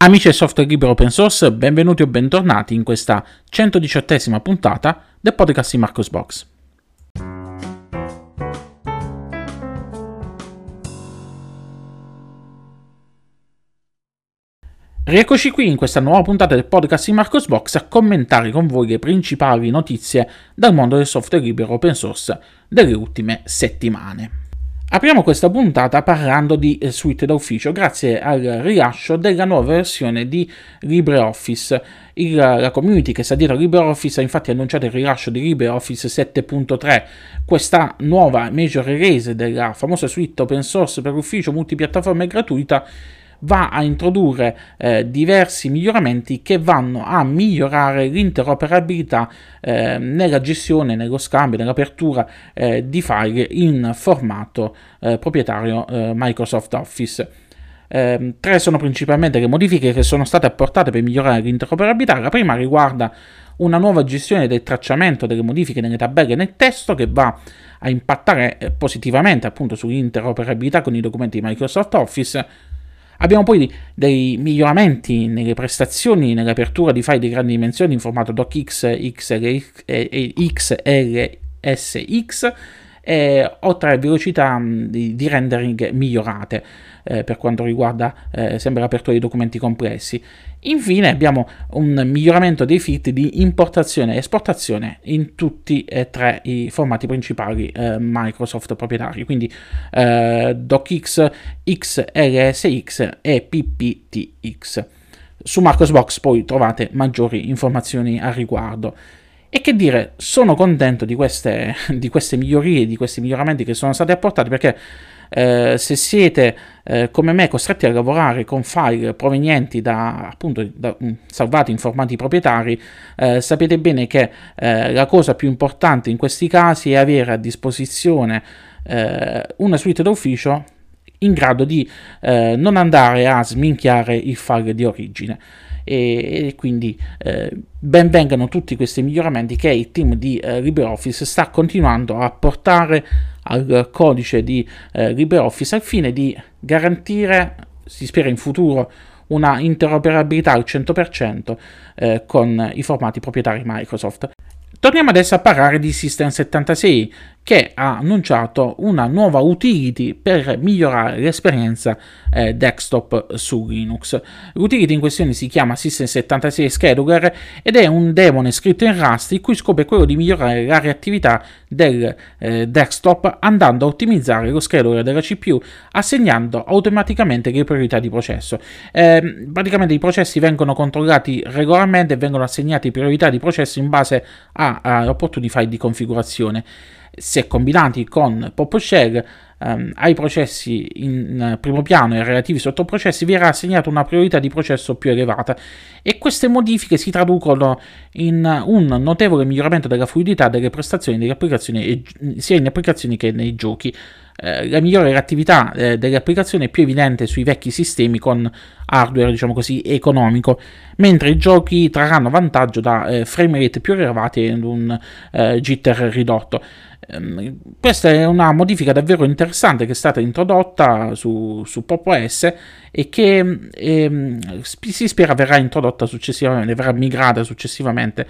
Amici del software libero open source, benvenuti o bentornati in questa 118esima puntata del podcast di Marcos Box. Rieccoci qui in questa nuova puntata del podcast di Marcos Box a commentare con voi le principali notizie dal mondo del software libero open source delle ultime settimane. Apriamo questa puntata parlando di eh, suite d'ufficio grazie al rilascio della nuova versione di LibreOffice. Il, la community che sta dietro LibreOffice ha infatti annunciato il rilascio di LibreOffice 7.3, questa nuova major release della famosa suite open source per ufficio multipiattaforma e gratuita va a introdurre eh, diversi miglioramenti che vanno a migliorare l'interoperabilità eh, nella gestione, nello scambio, nell'apertura eh, di file in formato eh, proprietario eh, Microsoft Office. Eh, tre sono principalmente le modifiche che sono state apportate per migliorare l'interoperabilità. La prima riguarda una nuova gestione del tracciamento delle modifiche nelle tabelle e nel testo che va a impattare positivamente appunto sull'interoperabilità con i documenti di Microsoft Office Abbiamo poi dei miglioramenti nelle prestazioni, nell'apertura di file di grandi dimensioni in formato docx, XLSX, eh, oltre a velocità di, di rendering migliorate eh, per quanto riguarda eh, sempre l'apertura di documenti complessi. Infine abbiamo un miglioramento dei fit di importazione e esportazione in tutti e tre i formati principali eh, Microsoft proprietari, quindi eh, DocX, XLSX e PPTX. Su Marcosbox poi trovate maggiori informazioni al riguardo. E che dire, sono contento di queste, di queste migliorie, di questi miglioramenti che sono stati apportati perché eh, se siete eh, come me costretti a lavorare con file provenienti da appunto da, mm, salvati in formati proprietari, eh, sapete bene che eh, la cosa più importante in questi casi è avere a disposizione eh, una suite d'ufficio in grado di eh, non andare a sminchiare il file di origine e, e quindi eh, benvengano tutti questi miglioramenti che il team di eh, LibreOffice sta continuando a portare al codice di eh, LibreOffice al fine di garantire, si spera in futuro, una interoperabilità al 100% eh, con i formati proprietari Microsoft. Torniamo adesso a parlare di System76 che ha annunciato una nuova utility per migliorare l'esperienza eh, desktop su Linux. L'utility in questione si chiama System76 Scheduler ed è un demone scritto in Rust il cui scopo è quello di migliorare la reattività del eh, desktop andando a ottimizzare lo scheduler della CPU assegnando automaticamente le priorità di processo. Eh, praticamente i processi vengono controllati regolarmente e vengono assegnati priorità di processo in base a, a rapporto di file di configurazione se combinati con PowerShell ehm, ai processi in primo piano e ai relativi sottoprocessi verrà assegnata una priorità di processo più elevata e queste modifiche si traducono in un notevole miglioramento della fluidità delle prestazioni delle applicazioni sia in applicazioni che nei giochi. Eh, la migliore reattività eh, delle applicazioni è più evidente sui vecchi sistemi con hardware, diciamo così, economico, mentre i giochi trarranno vantaggio da eh, frame rate più elevati e un eh, jitter ridotto. Ehm, questa è una modifica davvero interessante che è stata introdotta su, su Pop OS e che eh, si spera verrà introdotta successivamente, verrà migrata successivamente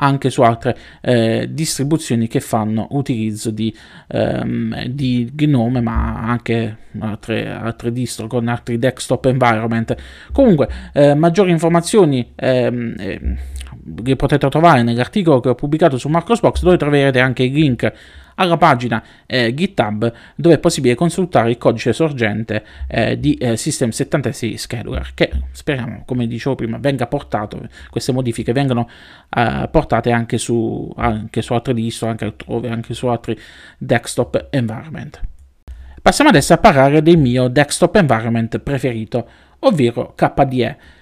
anche su altre eh, distribuzioni che fanno utilizzo di, ehm, di Gnome, ma anche altre, altre distro con altri desktop environment. Comunque, eh, maggiori informazioni ehm, eh, le potete trovare nell'articolo che ho pubblicato su Marcosbox dove troverete anche il link alla pagina eh, GitHub dove è possibile consultare il codice sorgente eh, di eh, System76 Scheduler che speriamo, come dicevo prima, venga portato, queste modifiche vengano eh, portate anche su, anche su altre distro, anche altrove, anche su altri desktop environment. Passiamo adesso a parlare del mio desktop environment preferito, ovvero KDE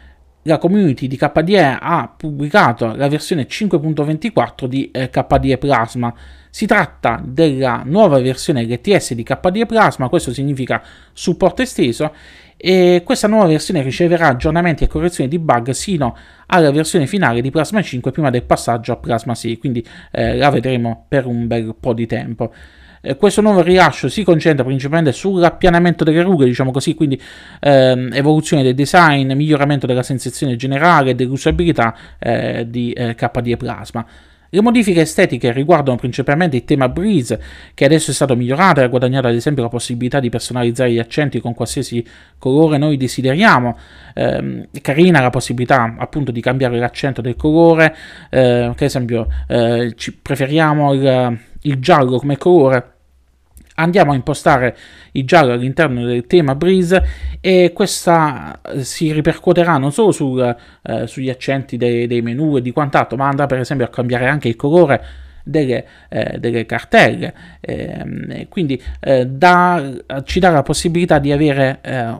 la community di KDE ha pubblicato la versione 5.24 di eh, KDE Plasma. Si tratta della nuova versione LTS di KDE Plasma, questo significa supporto esteso, e questa nuova versione riceverà aggiornamenti e correzioni di bug sino alla versione finale di Plasma 5 prima del passaggio a Plasma 6, quindi eh, la vedremo per un bel po' di tempo. Eh, questo nuovo rilascio si concentra principalmente sull'appianamento delle rughe, diciamo così, quindi ehm, evoluzione del design, miglioramento della sensazione generale e dell'usabilità eh, di eh, KDE Plasma. Le modifiche estetiche riguardano principalmente il tema Breeze, che adesso è stato migliorato e ha guadagnato ad esempio la possibilità di personalizzare gli accenti con qualsiasi colore noi desideriamo. Eh, carina la possibilità appunto di cambiare l'accento del colore, eh, che ad esempio eh, preferiamo il, il giallo come colore andiamo a impostare i giallo all'interno del tema Breeze e questa eh, si ripercuoterà non solo sul, eh, sugli accenti dei, dei, menu e di quant'altro, ma andrà per esempio a cambiare anche il colore delle, eh, delle cartelle. Eh, quindi eh, da, ci dà la possibilità di avere eh,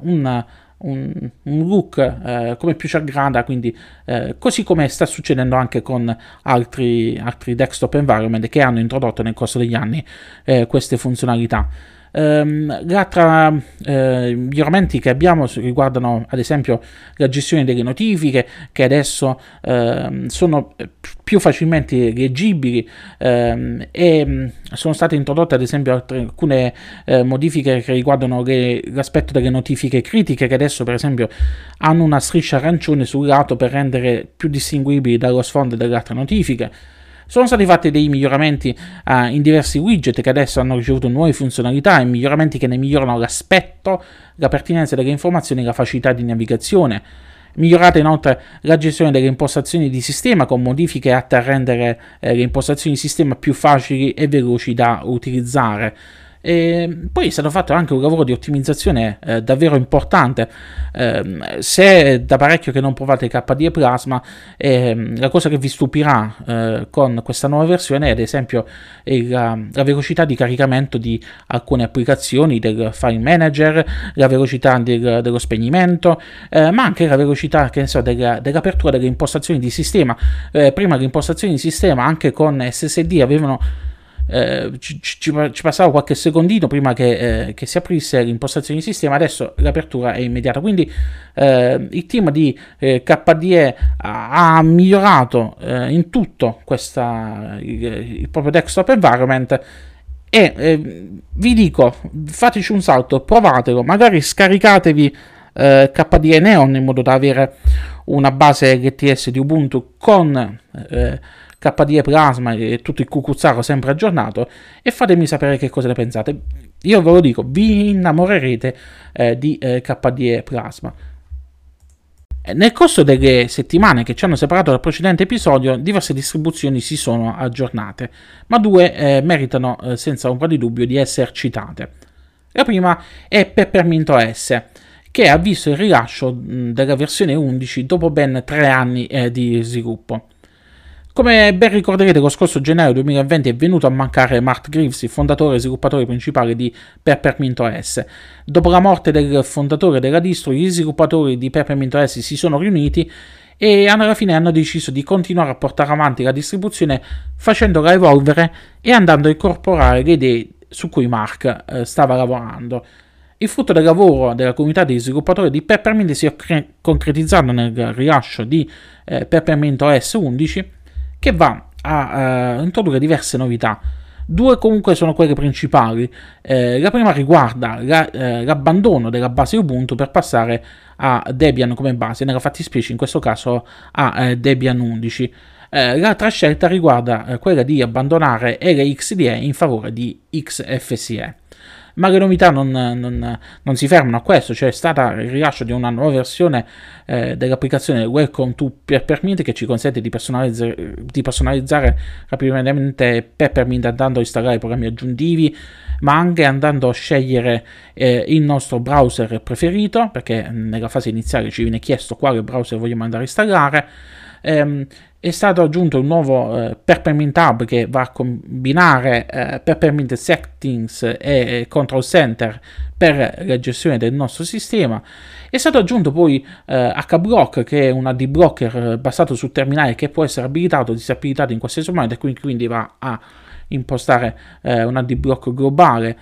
un un, look eh, come più ci aggrada, quindi eh, così come sta succedendo anche con altri, altri desktop environment che hanno introdotto nel corso degli anni eh, queste funzionalità. Gli altri eh, miglioramenti che abbiamo riguardano ad esempio la gestione delle notifiche che adesso eh, sono più facilmente leggibili eh, e sono state introdotte ad esempio alcune eh, modifiche che riguardano le, l'aspetto delle notifiche critiche che adesso per esempio hanno una striscia arancione sul lato per rendere più distinguibili dallo sfondo delle altre notifiche. Sono stati fatti dei miglioramenti uh, in diversi widget che adesso hanno ricevuto nuove funzionalità e miglioramenti che ne migliorano l'aspetto, la pertinenza delle informazioni e la facilità di navigazione. Migliorata inoltre la gestione delle impostazioni di sistema con modifiche atte a rendere eh, le impostazioni di sistema più facili e veloci da utilizzare. E poi è stato fatto anche un lavoro di ottimizzazione eh, davvero importante. Eh, se da parecchio che non provate KDE Plasma, eh, la cosa che vi stupirà eh, con questa nuova versione è ad esempio la, la, velocità di caricamento di alcune applicazioni del file manager, la velocità del, dello spegnimento, eh, ma anche la velocità so, della, dell'apertura delle impostazioni di sistema. Eh, prima le impostazioni di sistema anche con SSD avevano eh, ci, ci, ci, passava qualche secondino prima che, eh, che, si aprisse l'impostazione di sistema, adesso l'apertura è immediata. Quindi eh, il team di eh, KDE ha, ha migliorato eh, in tutto questa, il, il, proprio desktop environment. E eh, vi dico, fateci un salto, provatelo, magari scaricatevi KDE Neon in modo da avere una base LTS di Ubuntu con KDE Plasma e tutto il cucuzzaro sempre aggiornato e fatemi sapere che cosa ne pensate. Io ve lo dico, vi innamorerete eh, di eh, KDE Plasma. Nel corso delle settimane che ci hanno separato dal precedente episodio, diverse distribuzioni si sono aggiornate, ma due eh, meritano eh, senza ombra di dubbio di essere citate. La prima è Peppermint OS, che ha visto il rilascio mh, della versione 11 dopo ben tre anni eh, di sviluppo. Come ben ricorderete, lo scorso gennaio 2020 è venuto a mancare Mark Greaves, il fondatore e sviluppatore principale di Peppermint OS. Dopo la morte del fondatore della distro, gli sviluppatori di Peppermint OS si sono riuniti e alla fine hanno deciso di continuare a portare avanti la distribuzione facendola evolvere e andando a incorporare le idee su cui Mark eh, stava lavorando. Il frutto del lavoro della comunità di sviluppatori di Peppermint si è cre- concretizzato nel rilascio di eh, Peppermint OS 11 che va a uh, introdurre diverse novità. Due comunque sono quelle principali. Eh, la prima riguarda la, eh, l'abbandono della base Ubuntu per passare a Debian come base, nella fattispecie in questo caso a eh, Debian 11. Eh, l'altra scelta riguarda eh, quella di abbandonare LXDE in favore di XFCE ma le novità non, non, non si fermano a questo, c'è stata il rilascio di una nuova versione eh, dell'applicazione Welcome to Peppermint che ci consente di personalizzare, di personalizzare rapidamente Peppermint andando a installare programmi aggiuntivi, ma anche andando a scegliere eh, il nostro browser preferito, perché nella fase iniziale ci viene chiesto quale browser vogliamo andare a installare. Ehm, è stato aggiunto un nuovo eh, Peppermint Hub che va a combinare eh, Peppermint Settings e Control Center per la gestione del nostro sistema. È stato aggiunto poi eh, HBlock che è un AD blocker eh, basato sul terminale che può essere abilitato o disabilitato in qualsiasi momento e quindi, quindi va a impostare eh, un AD block globale.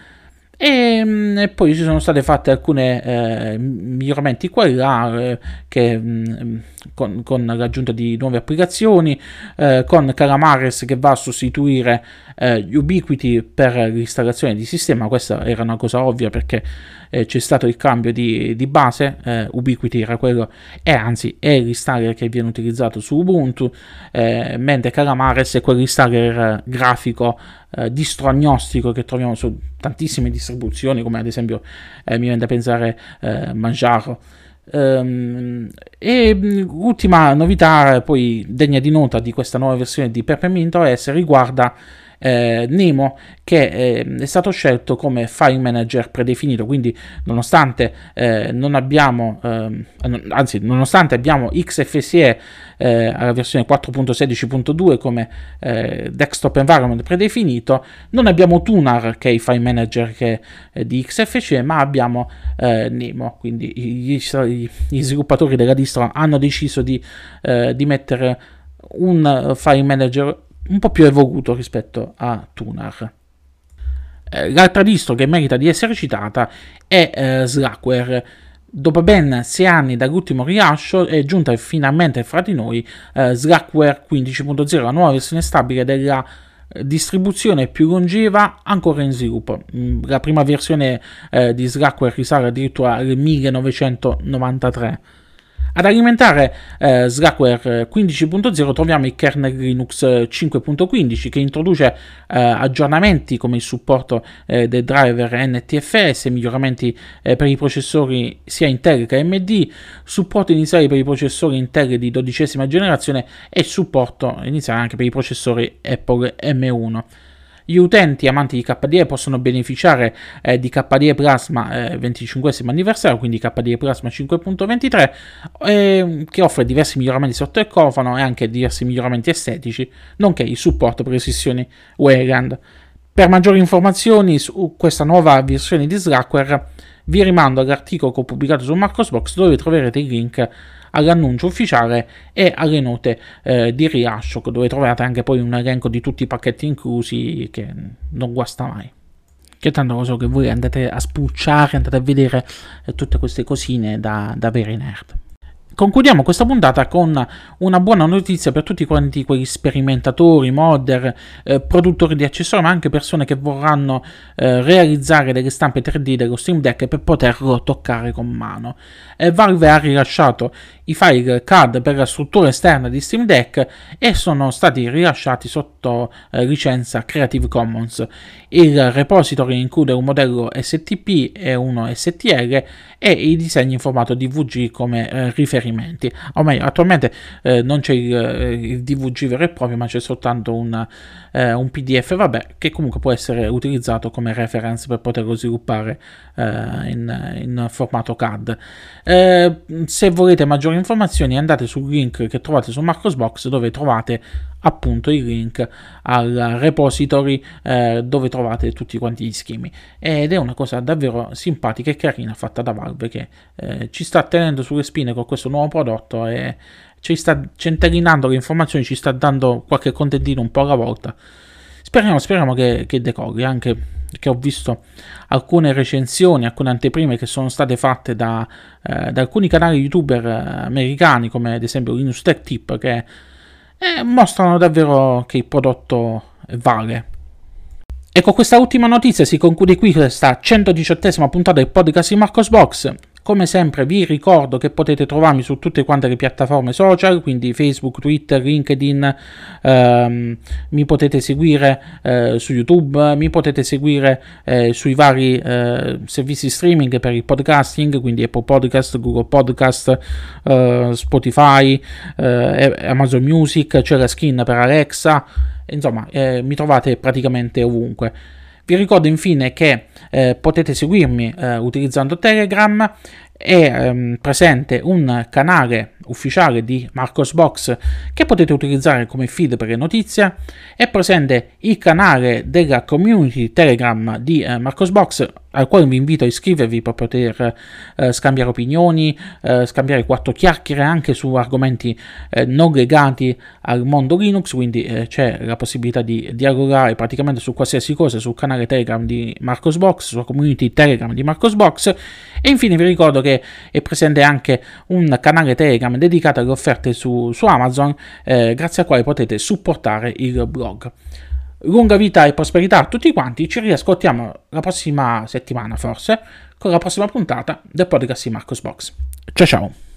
E, mm, e, poi ci sono state fatte alcune eh, miglioramenti qua e là eh, che, mh, mm, con, con, l'aggiunta di nuove applicazioni, eh, con Calamares che va a sostituire eh, Ubiquiti per l'installazione di sistema. Questa era una cosa ovvia perché eh, c'è stato il cambio di, di base, eh, Ubiquiti era quello, e anzi è l'installer che viene utilizzato su Ubuntu, mentre Calamares è quell'installer grafico eh, distro-agnostico che troviamo su tantissime distribuzioni, come ad esempio eh, mi viene da pensare eh, Manjaro. Um, e mm, ultima novità, poi degna di nota di questa nuova versione di Peppermint OS riguarda eh, Nemo che eh, è stato scelto come file manager predefinito, quindi nonostante eh, non abbiamo, ehm, anzi nonostante abbiamo XFCE eh, alla versione 4.16.2 come eh, desktop environment predefinito, non abbiamo Tunar che è il file manager che, eh, di XFCE, ma abbiamo Nemo, quindi gli, gli, sviluppatori della distro hanno deciso di, di mettere un file manager un po' più evoluto rispetto a Tunar. Eh, l'altra distro che merita di essere citata è eh, Slackware. Dopo ben sei anni dall'ultimo rilascio è giunta finalmente fra di noi eh, Slackware 15.0, la nuova versione stabile della eh, distribuzione più longeva ancora in sviluppo. Mm, la prima versione eh, di Slackware risale addirittura al 1993. Ad alimentare eh, Slackware 15.0 troviamo il kernel Linux 5.15 che introduce eh, aggiornamenti come il supporto eh, del driver NTFS, miglioramenti eh, per i processori sia Intel che AMD, supporto iniziale per i processori Intel di dodicesima generazione e supporto iniziale anche per i processori Apple M1. Gli utenti amanti di KDE possono beneficiare eh, di KDE Plasma eh, 25 anniversario, quindi KDE Plasma 5.23, eh, che offre diversi miglioramenti sotto il cofano e anche diversi miglioramenti estetici, nonché il supporto per le sessioni Wayland. Per maggiori informazioni su questa nuova versione di Slackware vi rimando all'articolo che ho pubblicato su Marcosbox dove troverete il link all'annuncio ufficiale e alle note eh, di rilascio, dove trovate anche poi un elenco di tutti i pacchetti inclusi che non guasta mai. Che tanto lo so che voi andate a spulciare, andate a vedere eh, tutte queste cosine da, da veri nerd. Concludiamo questa puntata con una buona notizia per tutti quanti quegli sperimentatori, modder, eh, produttori di accessori, ma anche persone che vorranno eh, realizzare delle stampe 3D dello Stream Deck per poterlo toccare con mano. Eh, Valve ha rilasciato i file CAD per la struttura esterna di Stream Deck e sono stati rilasciati sotto eh, licenza Creative Commons. Il repository include un modello STP e uno STL e i disegni in formato DVG come eh, riferimenti. O meglio, attualmente eh, non c'è il, eh, il, DVG vero e proprio, ma c'è soltanto un, eh, un, PDF, vabbè, che comunque può essere utilizzato come reference per poterlo sviluppare eh, in, in, formato CAD. se volete maggiori informazioni andate sul link che trovate su Marcosbox dove trovate appunto il link al repository eh, dove trovate tutti quanti gli schemi. Ed è una cosa davvero simpatica e carina fatta da Valve che eh, ci sta tenendo sulle spine con questo nuovo prodotto e ci sta centellinando le informazioni ci sta dando qualche contentino un po' alla volta. Speriamo, speriamo che, che decolli anche che ho visto alcune recensioni, alcune anteprime che sono state fatte da, eh, da alcuni canali youtuber eh, americani come ad esempio Linus Tech Tip che e mostrano davvero che il prodotto vale. E con questa ultima notizia si conclude qui questa 118esima puntata del podcast di Marcos Box. Come sempre vi ricordo che potete trovarmi su tutte quante le piattaforme social, quindi Facebook, Twitter, LinkedIn, ehm, mi potete seguire eh, su YouTube, mi potete seguire eh, sui vari eh, servizi streaming per il podcasting, quindi Apple Podcast, Google Podcast, eh, Spotify, eh, Amazon Music, c'è la skin per Alexa, insomma eh, mi trovate praticamente ovunque. Vi ricordo infine che eh, potete seguirmi eh, utilizzando Telegram, è ehm, presente un canale ufficiale di Marcosbox che potete utilizzare come feed per le notizie. È presente il canale della community Telegram di eh, Marcosbox al quale vi invito a iscrivervi per poter eh, scambiare opinioni, eh, scambiare quattro chiacchiere anche su argomenti eh, non legati al mondo Linux, quindi eh, c'è la possibilità di dialogare praticamente su qualsiasi cosa sul canale Telegram di Marcosbox, sulla community Telegram di Marcosbox e infine vi ricordo che è presente anche un canale Telegram dedicato alle offerte su, su Amazon, eh, grazie al quale potete supportare il blog lunga vita e prosperità a tutti quanti. Ci riascoltiamo la prossima settimana, forse, con la prossima puntata del podcast di Marcos Box. Ciao ciao!